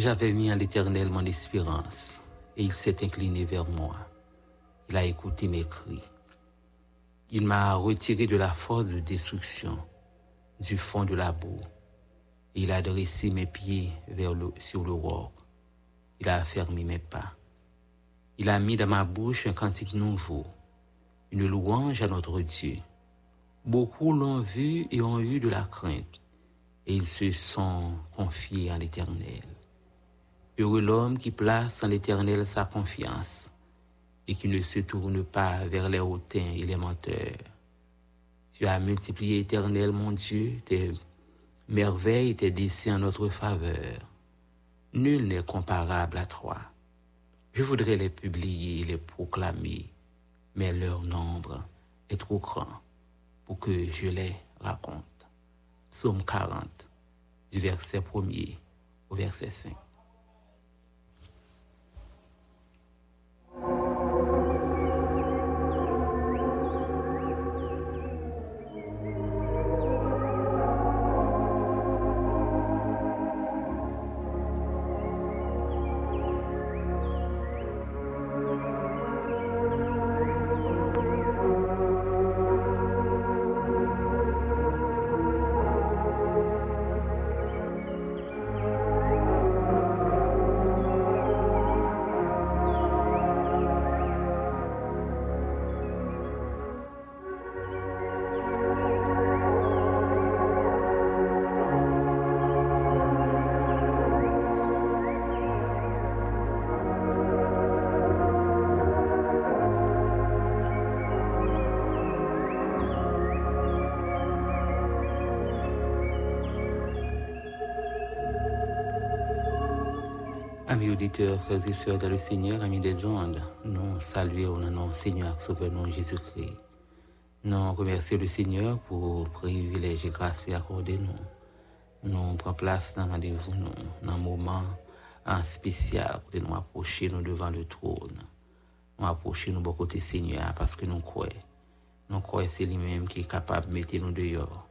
J'avais mis en l'Éternel mon espérance, et il s'est incliné vers moi. Il a écouté mes cris. Il m'a retiré de la force de destruction, du fond de la boue. Il a dressé mes pieds vers le, sur le roc. Il a affermi mes pas. Il a mis dans ma bouche un cantique nouveau, une louange à notre Dieu. Beaucoup l'ont vu et ont eu de la crainte, et ils se sont confiés à l'Éternel. Heureux l'homme qui place en l'Éternel sa confiance et qui ne se tourne pas vers les hautains et les menteurs. Tu as multiplié, Éternel, mon Dieu, tes merveilles, tes décès en notre faveur. Nul n'est comparable à toi. Je voudrais les publier et les proclamer, mais leur nombre est trop grand pour que je les raconte. Psaume 40, du verset 1er au verset 5. Amis auditeurs, frères et sœurs dans le Seigneur, amis des ondes, nous saluons au nom Seigneur Sauveur, nom Jésus-Christ. Nous remercions le Seigneur pour le privilège et grâce accordé nous. Nous prenons place dans le rendez-vous, nous, dans un moment un spécial pour nous approcher nous devant le trône. Nous approcher nous beaucoup côté Seigneur parce que nous croyons. Nous croyons que c'est lui-même qui est capable de mettre nous dehors.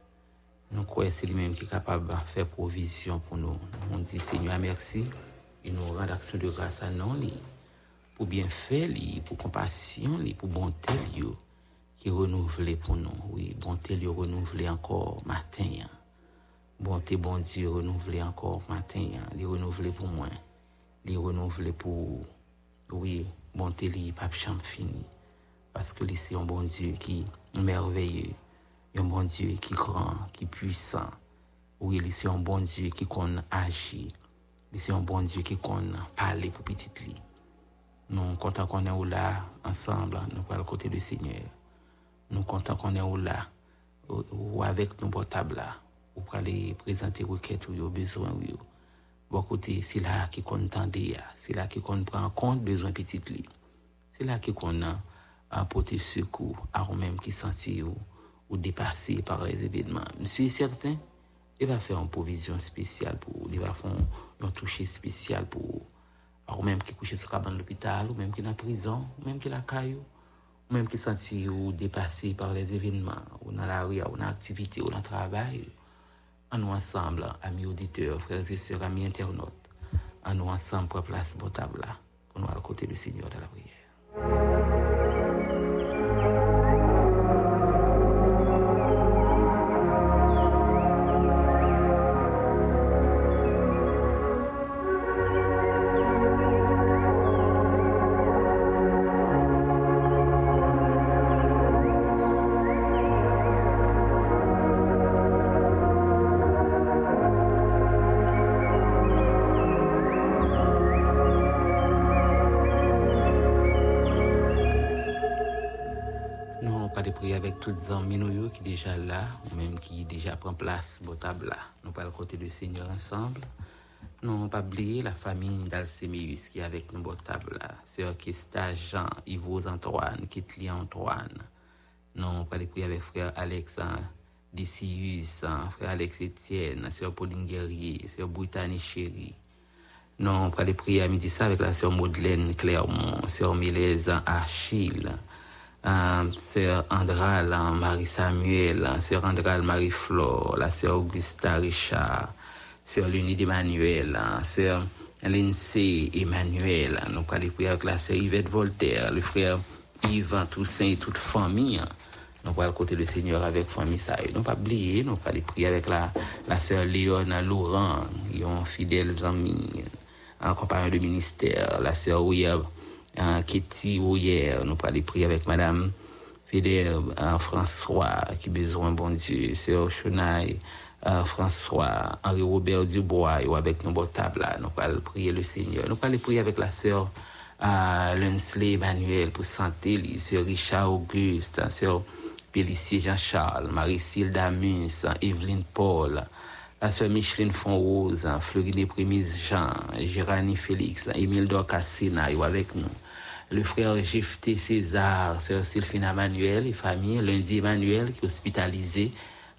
Nous croyons que c'est lui-même qui est capable de faire provision pour nous. On dit Seigneur merci et nous rendons action de grâce à nous pour bien faire, pour compassion, pour bonté qui est renouvelée pour nous. Oui, bonté lui renouvelée encore matin. Bonté, bon Dieu, renouvelée encore matin. Il renouvelée pour moi. Il renouvelée pour. Oui, bonté, lui, pas fini. Parce que c'est un bon Dieu qui est merveilleux. Un bon Dieu qui est grand, qui est puissant. Oui, c'est un bon Dieu qui agit. C'est un bon Dieu qui qu'on parle pour petit lui. Nous comptons qu'on est là ensemble, nous parlons côté du Seigneur. Nous comptons qu'on est là, ou avec nos portables là, ou pour aller présenter requêtes ou besoin ou Bon côté, c'est là qui compte c'est là qui compte prend en compte besoin petit lit. C'est là qui compte apporter secours à eux-mêmes qui sentent ou, ou dépassés par les événements. Je suis certain, il va faire une provision spéciale pour, il va un toucher spécial pour, ou même qui couche sur cabane l'hôpital, ou même qui est en prison, ou même qui est la caillou même qui sont ou dépassés par les événements, ou dans la rue, ou dans l'activité, ou dans le travail, en nous ensemble, amis auditeurs, frères et sœurs, amis internautes, en nous ensemble pour place potable là, pour nous à côté du Seigneur de la prière. Toutes les amis qui déjà là, ou même qui déjà prend place, table là. Nous parlons côté du Seigneur ensemble. Nous pas oublier la famille d'Alcéméus qui est avec nous table là. Sœur Kista Jean, Yves Antoine, Kitli Antoine. Nous pas prier avec frère Alexandre. Décius, frère Alex Etienne, sœur Pauline Guerrier, sœur Brittany Chéri. Nous allons prier à midi ça avec la sœur Madeleine Clermont, sœur Mélèse Achille, euh, sœur Andral, Marie Samuel, sœur Andral Marie Flore, la sœur Augusta Richard, sœur Lunide Emmanuel, sœur Lindsay Emmanuel, nous allons prier avec la sœur Yvette Voltaire, le frère Yvan Toussaint et toute famille. Nous allons côté le Seigneur avec famille ça. Nous pas oublier, nous allons prier avec la, la sœur Léona Laurent, ils ont fidèles amis en compagnie de ministère, la sœur Ouya Kitty Ouyer, nous allons prier avec madame Fidèle François, qui besoin, bon Dieu, sœur Chenaille, François, Henri-Robert Dubois, ou avec nos table là, nous allons prier le Seigneur. Nous allons prier avec la sœur uh, Lensley Emmanuel pour santé, sœur Richard Auguste, sœur Pélissier Jean-Charles, Marie-Cille Damus, Evelyne Paul, la sœur Micheline Fonrose, Florine Prémise Jean, Géranie Félix, Émile Dorcassina, ou avec nous. Le frère Jefté César, sœur Sylphine Emmanuel et famille, lundi Emmanuel qui est hospitalisé.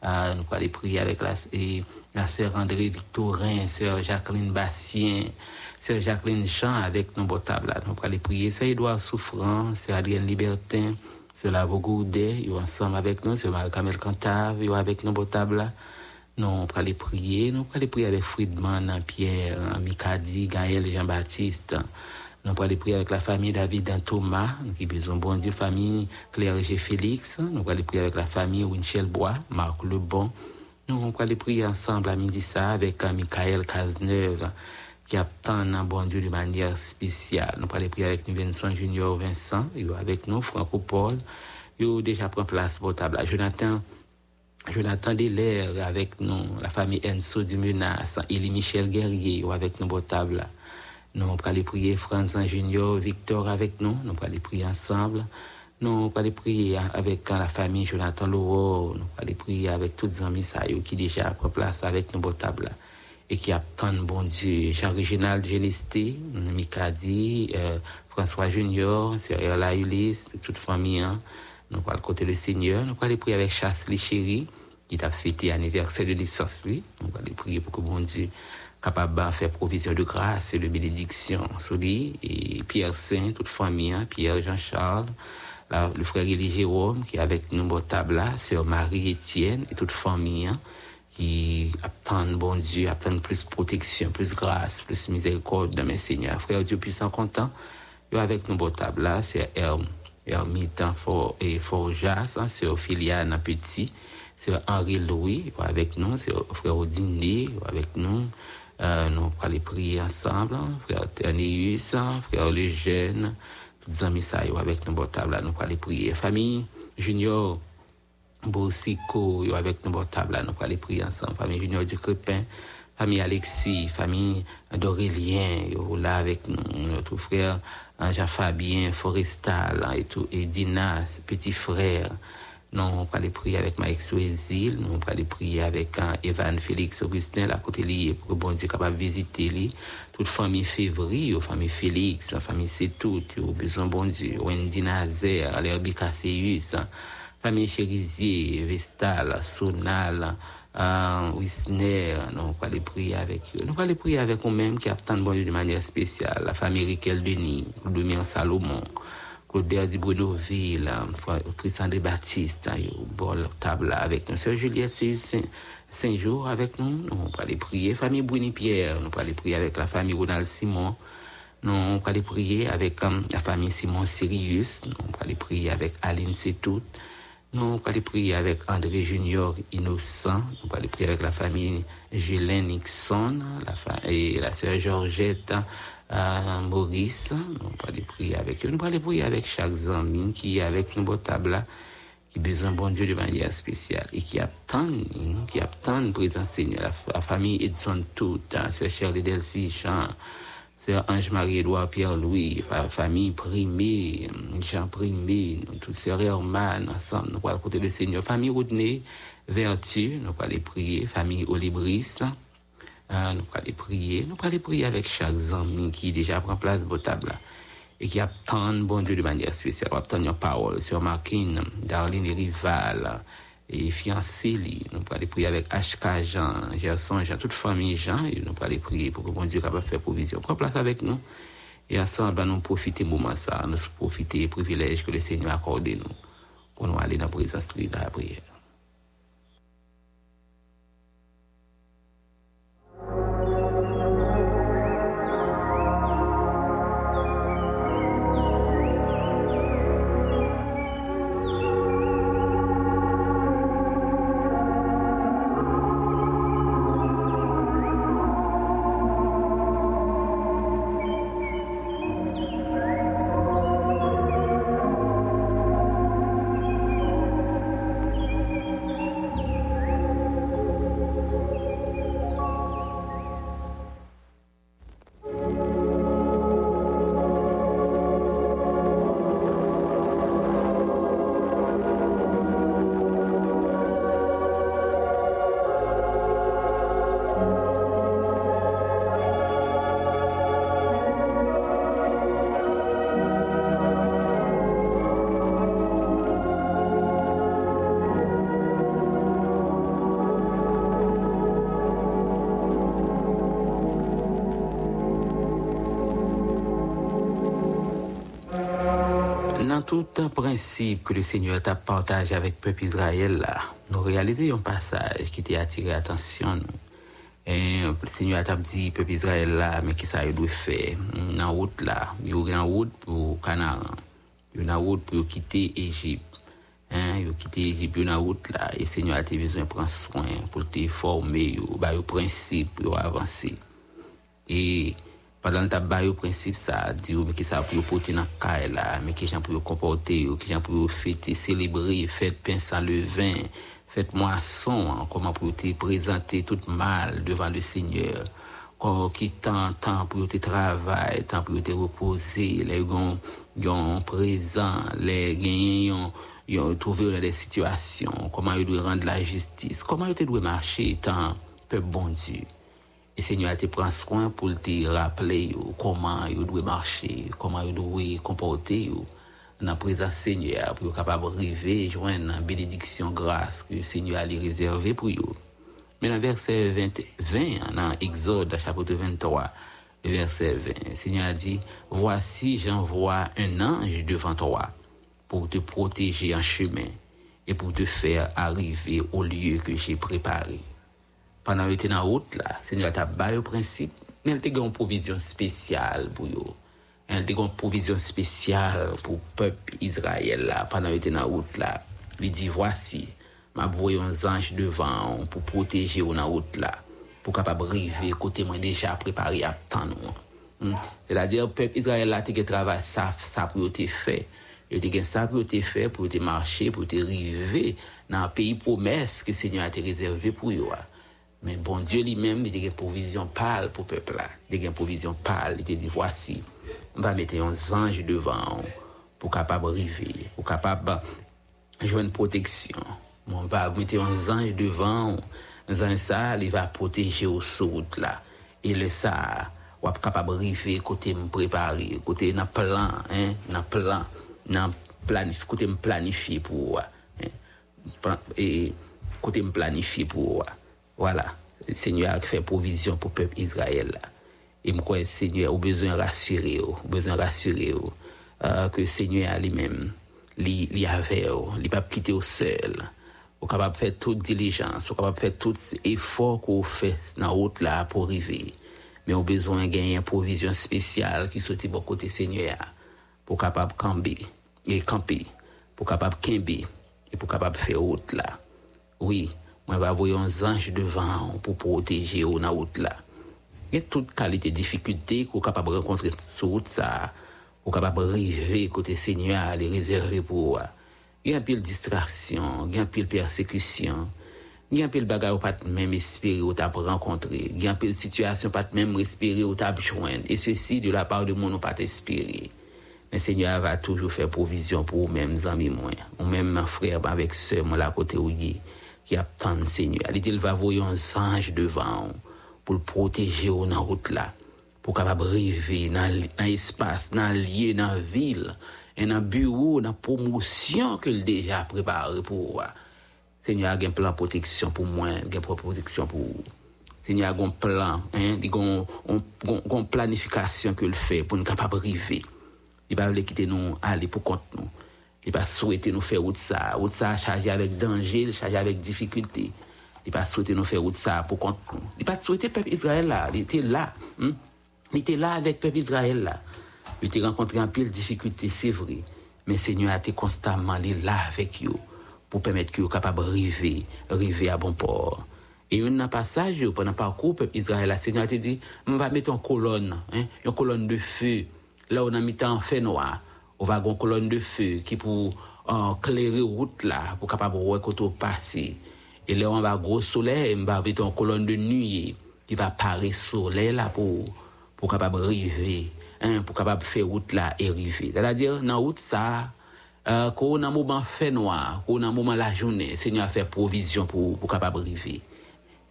Euh, nous allons prier avec la, sœur André Victorin, sœur Jacqueline Bastien, sœur Jacqueline Jean avec nos botables. Nous allons prier. Sœur Edouard Souffrant, sœur Adrienne Libertin, sœur Lavo Goudet, ils ensemble avec nous, sœur Marie-Camille Cantave, ils avec nos botables. Nous allons prier. Nous allons prier avec Friedman, Pierre, Mikadi, Gaël, Jean-Baptiste. Nous allons prier avec la famille David Thomas, qui besoin bon Dieu, famille Claire G. Félix. Nous allons prier avec la famille Winchell Bois, Marc Lebon. Nous allons prier ensemble à midi ça avec Michael Cazeneuve, qui attend bon Dieu de manière spéciale. Nous allons prier avec Vincent Junior Vincent, avec nous Franco Paul. Il déjà pris place pour table. Jonathan Jonathan Delaire avec nous, la famille Enso du Menace, Elie Michel Guerrier avec nous pour table. Nous allons aller prier Franz Junior, Victor avec nous, nous allons aller prier ensemble. Nous allons aller prier avec la famille Jonathan Lauro, nous allons aller prier avec tous les amis qui déjà pris place avec nous pour table. Et qui attendent, bon Dieu, Jean-Réginald Genesté, Mikadi, euh, François Junior, Cyril Ulysse, toute famille, hein. Nous allons côté le Seigneur, nous allons prier avec Chasse chéri qui t'a fêté l'anniversaire de naissance. Nous allons prier pour que bon Dieu capable de faire provision de grâce et de bénédiction sur lui. Et Pierre Saint, toute famille, hein, Pierre Jean-Charles, le frère Élie Jérôme qui est avec nous au table sœur Marie Étienne et toute famille hein, qui attendent bon Dieu, attendent plus protection, plus grâce, plus miséricorde de mes seigneurs. Frère Dieu puissant content, est avec nous au table là, c'est Hermite et Forjas, hein, c'est Philiane Petit, c'est Henri Louis avec nous, c'est frère Odine avec nous. Euh, nous allons prier ensemble, hein, frère Ternius, hein, frère Lejeune, tous amis ça avec nous table nous allons prier. Famille Junior Boussico, avec nous table nous allons prier ensemble. Famille Junior du Crépin, famille Alexis, famille d'Aurélien, là avec nous, notre frère Jean-Fabien Forestal et tout, et Dinas, petit frère. Nous allons aller prier avec Mike Souezil, nous allons aller prier avec uh, Evan Félix Augustin, la côté lié, pour que bon Dieu capable visiter lui. Toute famille février, famille Félix, la famille C'est tout, au besoin bon Dieu, Wendy Nazaire, l'Herbie Casseus, famille Cherizier, Vestal, Sonal, uh, Wisner, nous allons prier avec eux. Nous allons prier avec eux-mêmes qui attendent bon Dieu de manière spéciale, la famille Riquel Denis, Louis Salomon, Claude Di Brunoville, Christian de Baptiste, bon table avec nous. Sœur Juliette, Saint-Jour avec nous. Nous allons prier. Famille Bruni-Pierre, nous allons prier avec la famille Ronald Simon. Nous allons prier avec um, la famille Simon Sirius. Nous allons prier avec Aline Setout. Nous allons prier avec André Junior Innocent. Nous allons prier avec la famille Gélin Nixon la et la sœur Georgette euh, Maurice, nous allons prier avec eux. Nous allons prier avec chaque ami qui est avec nous table qui besoin bon Dieu de manière spéciale et qui attend, qui attend de présence Seigneur. La, la, famille Edson toute, hein, Sœur Shirley Delcy Jean, Sœur Ange-Marie-Édouard Pierre-Louis, famille Primé, Jean Primé, toutes Sœurs Herman, ensemble, nous allons côté le Seigneur. Famille Rodney, Vertu, nous allons prier. Famille Olibris, euh, nous allons prier. Nous allons prier avec chaque ami qui déjà prend place au table et qui attend bon Dieu de manière spéciale. Attend une parole sur Marquine, Darlene et Rival et fiancé. Nous allons prier avec HK Jean, Gerson Jean, toute famille Jean et nous allons prier pour que bon Dieu capable faire provision. Prends place avec nous et ensemble nous profiter moment ça, nous profiter des privilèges que le Seigneur a accordé nous pour nous aller dans la présence de la prière. Tout un principe que le Seigneur t'a partagé avec le peuple Israël, là, nous réalisons un passage qui t'a attiré l'attention. Le Seigneur t'a dit, le peuple Israël, là, mais qui ça doit faire? Dans route, là, il y a une route pour Canaan. Il y a une route pour quitter l'Égypte. Hein, il quitter l'Égypte, il y a une route, là, et le Seigneur a besoin de prendre soin pour te former, bah, le principe pour avancer. Et pendant ta bail au principe ça dit mais qui ça pour porter dans caille là? Mais qui gens pour comporter qui gens pour fêter célébrer fête pain sans levain fête moisson hein, comment pour te présenter tout mal devant le Seigneur. Qui tant temps pour te travailler temps pour te reposer les gens ont présent les ils ont trouvé des situations comment ils doivent rendre la justice comment ils doivent marcher tant peuple bon Dieu le Seigneur te prend soin pour te rappeler comment il doit marcher, comment il doit comporter dans la présence Seigneur pour être capable d'arriver joindre une bénédiction grâce que le Seigneur a réservé pour eux. Mais dans verset 20, 20 dans Exode chapitre 23, le verset 20, le Seigneur a dit, Voici j'envoie un ange devant toi pour te protéger en chemin et pour te faire arriver au lieu que j'ai préparé. Pendant que dans la route, là, Seigneur t'a donné le principe, mais il t'a une provision spéciale pour eux. Il a une provision spéciale pour le peuple Israël là, pendant que dans la route. Là. Il dit, voici, m'a envoyé un ange devant pour protéger dans la route là, pour capable arriver côté moi déjà préparé à temps. Hmm. C'est-à-dire, le peuple Israël là, tu travail ça, ça pour te fait. Il te ça pour te faire, pour te marcher, pour te arriver dans le pays promesse que le Seigneur a réservé pour eux. Mais bon Dieu lui-même, il a une provision pâle pour le peuple. Il a une provision pâle. Il te dit, voici, on va mettre un ange devant pour capable arriver, pour capable jouer une protection. On va mettre un ange devant, un ange ça, il va protéger au route là. Et le ça, on va capable arriver côté me préparer, côté dans plan, hein, dans plan, dans planif, côté me planifier pour hein, et côté me planifier pour voilà. Le Seigneur a fait provision pour le peuple Israël. Et moi, le Seigneur a besoin de rassurer, a besoin de rassurer euh, que le Seigneur lui-même, il avait, il pas quitter au seul. Vous capable de faire toute diligence, vous capable de faire tout effort qu'on fait dans route là pour arriver. Mais on besoin de gagner une provision spéciale qui sortit de côté Seigneur pour capable camper et camper, pour capable camper et pour capable faire route là. Oui, moi je vais envoyer un ange devant pour protéger au la. Route là. Il y a toute qualité de difficulté qu'on est capable de rencontrer sur route ça, qu'on est capable de arriver côté Seigneur, les réserver pour il y a. Un peu de distraction, il y a un peu de persécution, il y a un peu de bagarre pas même espérer ou il y a un peu de ou la part de mon, pas t'espérer. Mais Seigneur va toujours faire provision pour vous-même, amis, moi, ou même mon frère avec sœur, moi, là, côté où il qui attend le Seigneur. Il va voir un ange devant pour le protéger dans la route là, pour capable arriver dans l'espace, dans lieu, dans la ville dans le bureau, dans la promotion qu'il déjà préparé pour moi. Seigneur a un plan de protection pour moi, un plan de protection pour vous. Seigneur a un plan, hein, une planification qu'il fait pour nous capable arriver. Il va quitter nous, aller pour compte nous. Il va souhaiter nous faire route ça, route ça chargé avec danger, chargé avec difficulté. Il va souhaiter nous faire route ça pour compte nous. Il va souhaiter le peuple Israël là, il était là. Hein? Il était là avec le peuple Israël là. Il était rencontré en pile difficulté, c'est vrai. Mais Seigneur a été constamment là avec eux pour permettre qu'ils soient capables de arriver, arriver à bon port. Et un passage, pendant le parcours, le peuple Israël, le Seigneur a dit, on va mettre une colonne, hein, une colonne de feu. Là, on a mis en feu noir. On va avoir une colonne de feu qui pour clairer la route là, pour capable voir passer. Et là, on va avoir gros soleil, on va mettre une colonne de nuit qui va paraître soleil là pour, pour capable arriver, hein, pour capable faire route là et arriver. C'est-à-dire, dans la route ça, euh, quand on a un moment fait noir, quand on a un moment la journée, Seigneur a fait provision pour, pour capable arriver.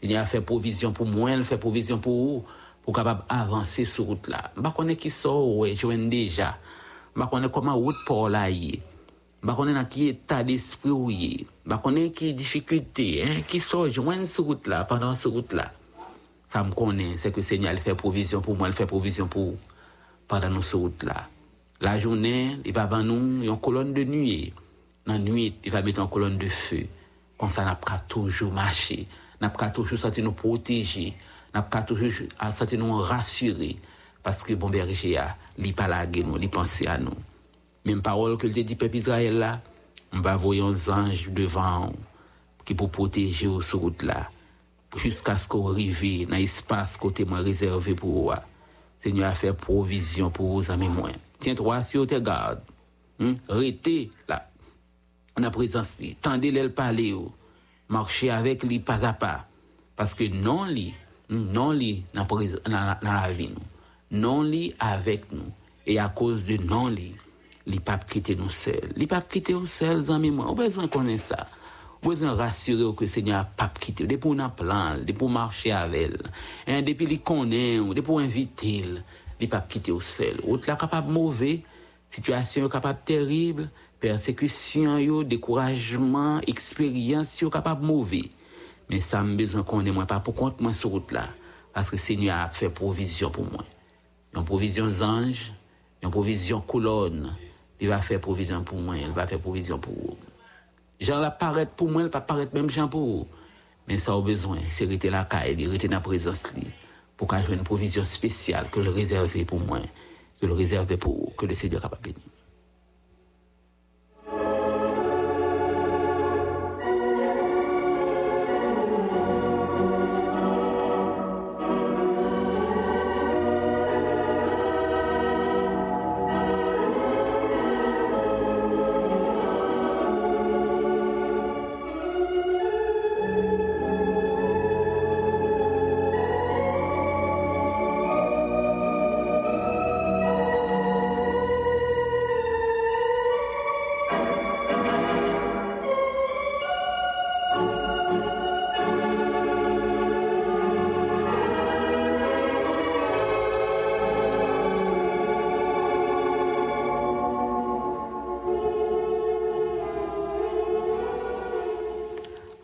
Seigneur a fait provision pour moi, il fait provision pour vous, pour capable avancer sur route là. Je ne sais qui sort, je déjà. Je ne sais comment route pour là y Je ne sais dans quel état d'esprit où y Je ne sais qui difficulté, hein, qui sort joindre sur route là, pendant cette route. Ça me connaît, c'est que Seigneur fait provision pour moi, il fait provision pour vous, pendant nos route. La journée, il va nous une colonne de nuit. Dans la nuit, il va mettre une colonne de feu. Comme ça, n'a pas toujours marcher. N'a pas toujours sentir nous protéger. N'a pas toujours sentir nous rassurer. Parce que bon berger a, li laguer nous, li penser à nous. Même parole que le dit peuple Israël là, on va voir un ange devant qui pour protéger au route là. Jusqu'à ce qu'on arrive dans l'espace côté moi réservé pour vous. Seigneur a fait provision pour vos amis moins tiens-toi sur tes gardes. Hum? Restez là, en la présence, tendez-le parler, marchez avec lui pas à pas. Parce que non lui, non lui dans la vie. Non lui avec nous. Et à cause de non lui, il pas quitter nous seuls. Il pas quitter nous seuls, amis, moi. On a besoin connaître ça? On a besoin rassurer que le Seigneur n'a pas quitté. Depuis pour nous plan, depuis pour marcher avec elle. Et depuis qu'il connaît, depuis pour inviter il pas quitter au seul. Autre là capable mauvais, Situation capable terrible, persécution, yo, découragement, expérience, yo capable mauvais. Mais ça me besoin qu'on ait moi pas pour compte moi sur route là. Parce que le Seigneur a fait provision pour moi. Une provision ange, une provision colonne. Il va faire provision pour moi, il va faire provision pour vous. Jean la paraître pour moi, il pas paraître même Jean pour vous. Mais ça a besoin, c'est rester la caille, rester dans la présence pour qu'il y ait une provision spéciale que le réserver pour moi, que le réserver pour vous, que le Seigneur capable bénir.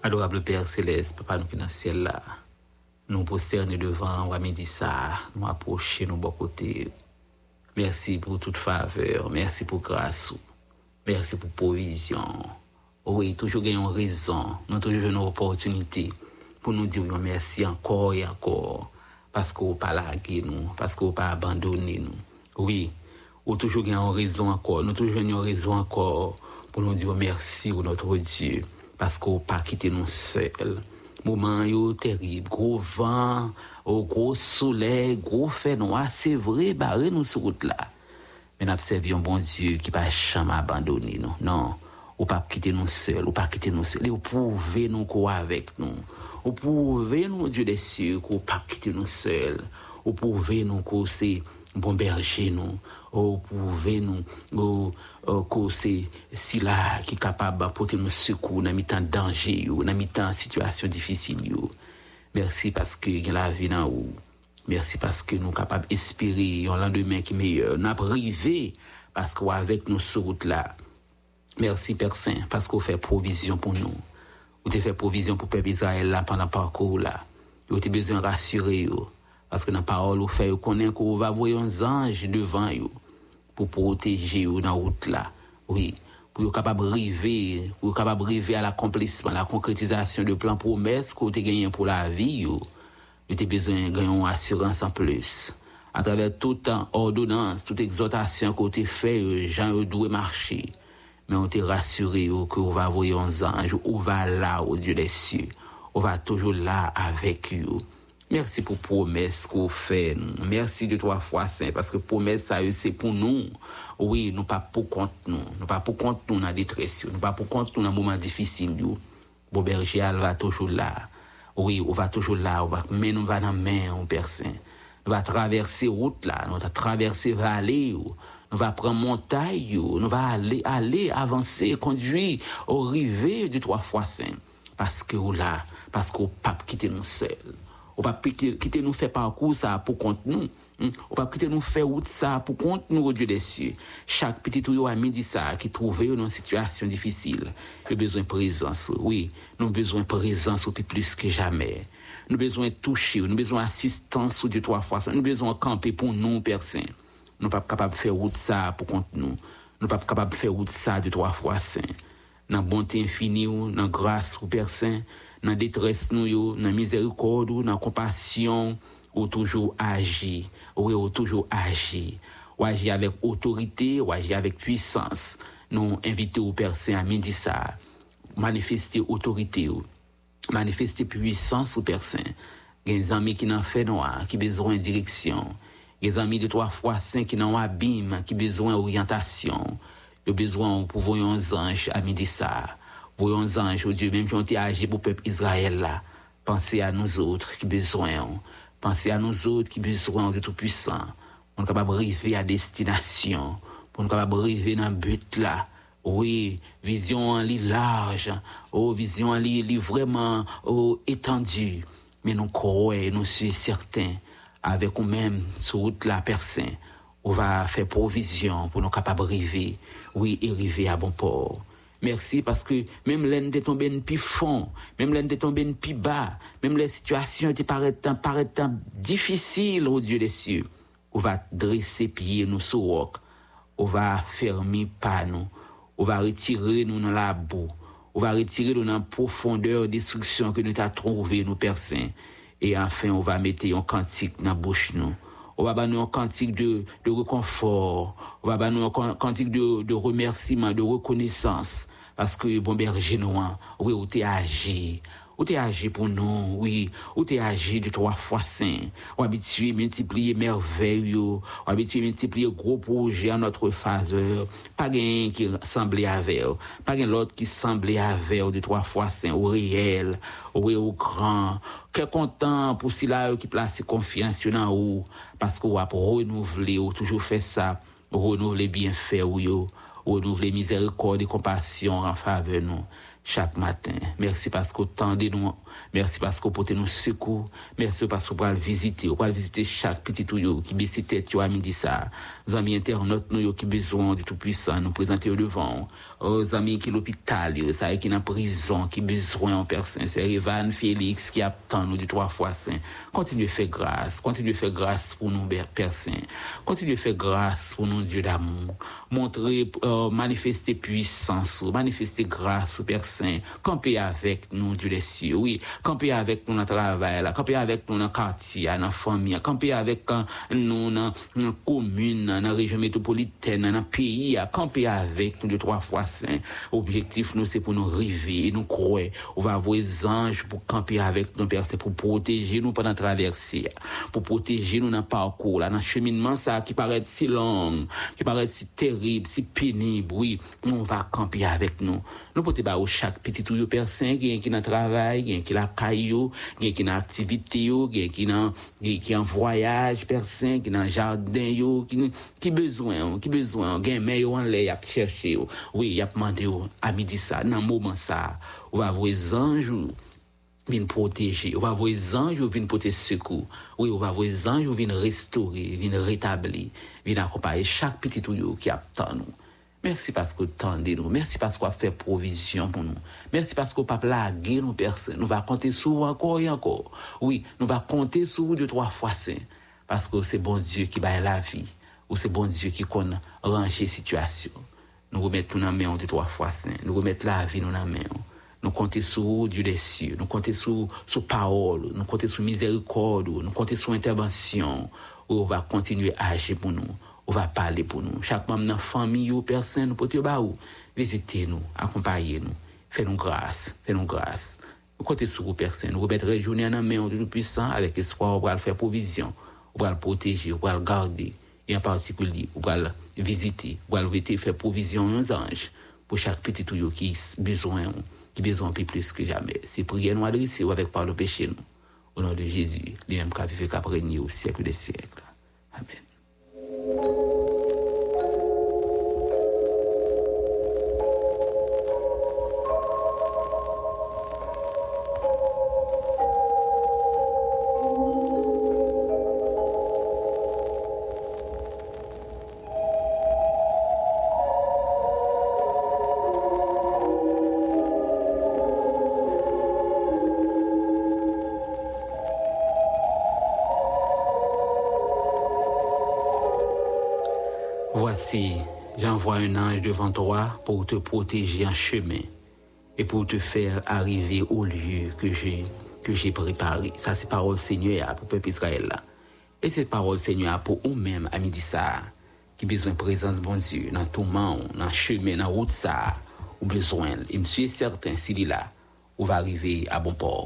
Adorable Père Céleste, Papa nous qui dans le ciel là, nous prosterner devant, on midi ça, nous approcher nos bons côtés. Merci pour toute faveur, merci pour grâce, merci pour provision. Oui, toujours une raison, nous toujours une opportunité pour nous dire merci encore et encore, parce qu'on pas lagué nous, parce qu'on pas abandonné nous. Oui, ou toujours une raison encore, nous toujours une raison encore pour nous dire merci au notre Dieu parce qu'on pas quitté nous seuls. Moment yo terrible, gros vent, au gros soleil, gros fait noir, c'est vrai, barré nous sur route là. Mais nous observons bon Dieu qui pas jamais abandonné nous. Non, ou pas quitter nous seuls, ou pas quitter nous seuls. Ou pouvez nous quoi avec nous. Ou pouvez nous Dieu des cieux, ou pas quitter nous seuls. Ou pouvez nous c'est bon berger nous. Ou pouvez nous, ou que si là qui est capable d'apporter nous secours dans mi-temps danger yo, dans mi-temps situation difficile. Merci parce que y a la vie dans ou. Merci parce que nous capables d'espérer un lendemain qui est meilleur. Nous privé parce qu'avec nous sur route là. Merci Père Saint parce qu'on fait provision pour nous. Vous avez fait provision pour peuple Israël là pendant le parcours là. Vous avez besoin de rassurer. Parce que dans la parole, vous fait connaître qu'on va voir un ange devant yo pour protéger dans la route là. Oui, capable de rêver, pour être capable de rêver à l'accomplissement, la concrétisation de plan que vous avez gagné pour la vie, vous avez besoin de gagner une assurance en plus. À travers toute ordonnance, toute exhortation que vous avez fait, gens doivent marcher. Mais on t'est rassuré que vous va voir un ange, ou va là au Dieu des cieux. On va toujours là avec vous. Merci pour promesse qu'on fait. Merci de trois fois saint parce que promesse c'est pour nous. Oui, nous pas pour compte nous, nous pas pour compte nous dans détresse, nous pas pour compte nous dans moment difficile. Bon berger elle va toujours là. Oui, on va toujours là, on va mais nous va dans main on. Nous va traverser route là, nous va traverser vallée nous va prendre montagne, nous va aller aller avancer, conduire au rivet de trois fois saint parce que là, parce qu'on pas quitter nous seul. On va quitter nous faire parcours ça pour compte nous. On va quitter nous faire route ça pour compte nous au Dieu des cieux. Chaque petit tuyau à midi ça qui trouve dans une situation difficile. Il a besoin de présence. Oui, nous besoin de présence plus que jamais. Nous besoin de toucher, nous besoin d'assistance au Dieu trois fois. Nous besoin de camper pour nous, personne. Nous pas capables de faire route ça pour compte nous. Nous pas capables de faire route ça de trois fois saint. Dans bonté infinie, dans grâce ou personne dans la détresse, nous, miséricorde, la compassion, ou toujours agir. Oui, ou toujours agir. Ou agir avec autorité, ou agir avec puissance. Nous invitons aux personnes à midi ça, manifester autorité, manifester puissance aux personnes. Il y a des amis qui n'ont fait noir, qui ont besoin de direction. Il y a des amis de trois fois cinq qui n'ont abîme, qui ont besoin d'orientation. Pour voyons anges, oh Dieu, même qui ont agi pour le peuple Israël là. Pensez à nous autres qui besoin. Pensez à nous autres qui besoin de Tout-Puissant. On est capable d'arriver à destination. Pour nous capable d'arriver dans le but là. Oui, vision en lit large. Oh, vision en lit vraiment oh, étendue. Mais nous croyons, nous sommes certains, avec nous-mêmes, sur route la personne, on va faire provision pour nous capables d'arriver, oui, arriver à bon port. Merci parce que même l'un de tombé plus fond, même l'un de tombé plus bas, même les situations qui paraissent paraissent difficiles au Dieu des cieux, on va dresser pieds nous sur roc, on va fermer pas nous, on va retirer nous dans la boue, on va retirer nous dans la profondeur de destruction que nous avons trouvé nous personnes. Et enfin, on va mettre un cantique dans la bouche nous. On va donner un cantique de, de réconfort. On va donner un cantique de, de remerciement, de reconnaissance. Parce que, bon berger noir, oui, où t'es agi. Ou te aji pou nou, oui, ou te aji de 3 fwa 5, ou abitue multipliye merveyo, ou abitue multipliye gro proje an notre fazeur, pa gen ki semblé aveyo, pa gen lot ki semblé aveyo de 3 fwa 5, ou reyel, ou e ou gran, ke kontan pou si la yo ki plase konfiansyon an ou, paske ou ap renouvle ou toujou fe sa, renouvle bienfe ou yo, renouvle mizerikor de kompasyon an fave nou. Chaque matin. Merci parce que tendez nous. Merci parce que portez nous secours. Merci parce que vous pouvez visiter. Vous pouvez visiter chaque petit tuyau qui baisse tête à midi ça. Les amis internautes nous qui besoin du Tout-Puissant, nous présenter au devant. Aux amis qui l'hôpital, ça qui en prison, qui besoin en personne. C'est Ivan Félix qui attend nous du trois fois saint. Continuez à faire grâce. Continuez à faire grâce pour nous, personnes. Continuez à faire grâce pour nous, Dieu d'amour. Montrer, euh, manifester puissance, manifester grâce aux personnes. Camper avec nous, Dieu des cieux. Oui, camper avec nous dans travail, camper avec nous dans quartier, dans famille, camper avec nous dans commune, dans la région métropolitaine, dans pays, camper avec nous de trois fois saint. Objectif, nous, c'est pour nous rêver nous croire. On va avoir les anges pour camper avec nous, personnes, pour protéger nous pendant la traversée, pour protéger nous dans parcours, là, dans cheminement, ça, qui paraît si long, qui paraît si terrible, si pénible, oui, on va camper avec nous. Nous, pour te chaque petit personne qui est dans travail, qui la caillou, qui est dans activité, qui est dans, qui voyage, personne, qui dans jardin, yo, qui, qui besoin, qui besoin, qui mais en l'air, a cherché, oui, y a demandé à midi ça, dans moment ça, on va anges, protéger, on va anges, porter secours, oui, on va restaurer, rétablir, accompagner chaque petit tuyau qui. Mersi pasko tande nou, mersi pasko a fe provisyon pou nou, mersi pasko pa plage nou persen, nou va konte sou anko e anko. Oui, nou va konte sou de 3 fwa sen, pasko se bon Diyo ki baye la vi, ou se bon Diyo ki kon range situasyon. Nou remet pou nan men ou de 3 fwa sen, nou remet la vi nou nan men ou. Nou konte sou Diyo desye, nou konte sou, sou paolo, nou konte sou mizerikodo, nou konte sou intervensyon, ou va kontinue aje pou nou. Nous on va parler pour nous. Chaque membre de la famille ou personne, pour te baou, visitez-nous, accompagnez-nous, faites-nous grâce, faites-nous grâce. Nous comptons sur vous, personne. Nous remettre journée en main de puissant avec espoir, on va faire provision, on va le protéger, on va le garder, et en particulier, on va le visiter, on va le faire provision aux anges pour chaque petit tuyau qui a besoin, qui besoin plus que jamais. C'est prière nous adresser avec par le péché nous. Au nom de Jésus, lui-même qui a vécu, qui a régné au siècle des siècles. Amen. Devant toi pour te protéger en chemin et pour te faire arriver au lieu que j'ai que j'ai préparé. Ça, c'est parole Seigneur pour le peuple Israël. Et cette parole Seigneur pour nous-mêmes à midi ça, qui besoin de présence bon Dieu dans tout monde, dans le chemin, dans la route ça, ou besoin. Et je suis certain, s'il est là, on va arriver à bon port.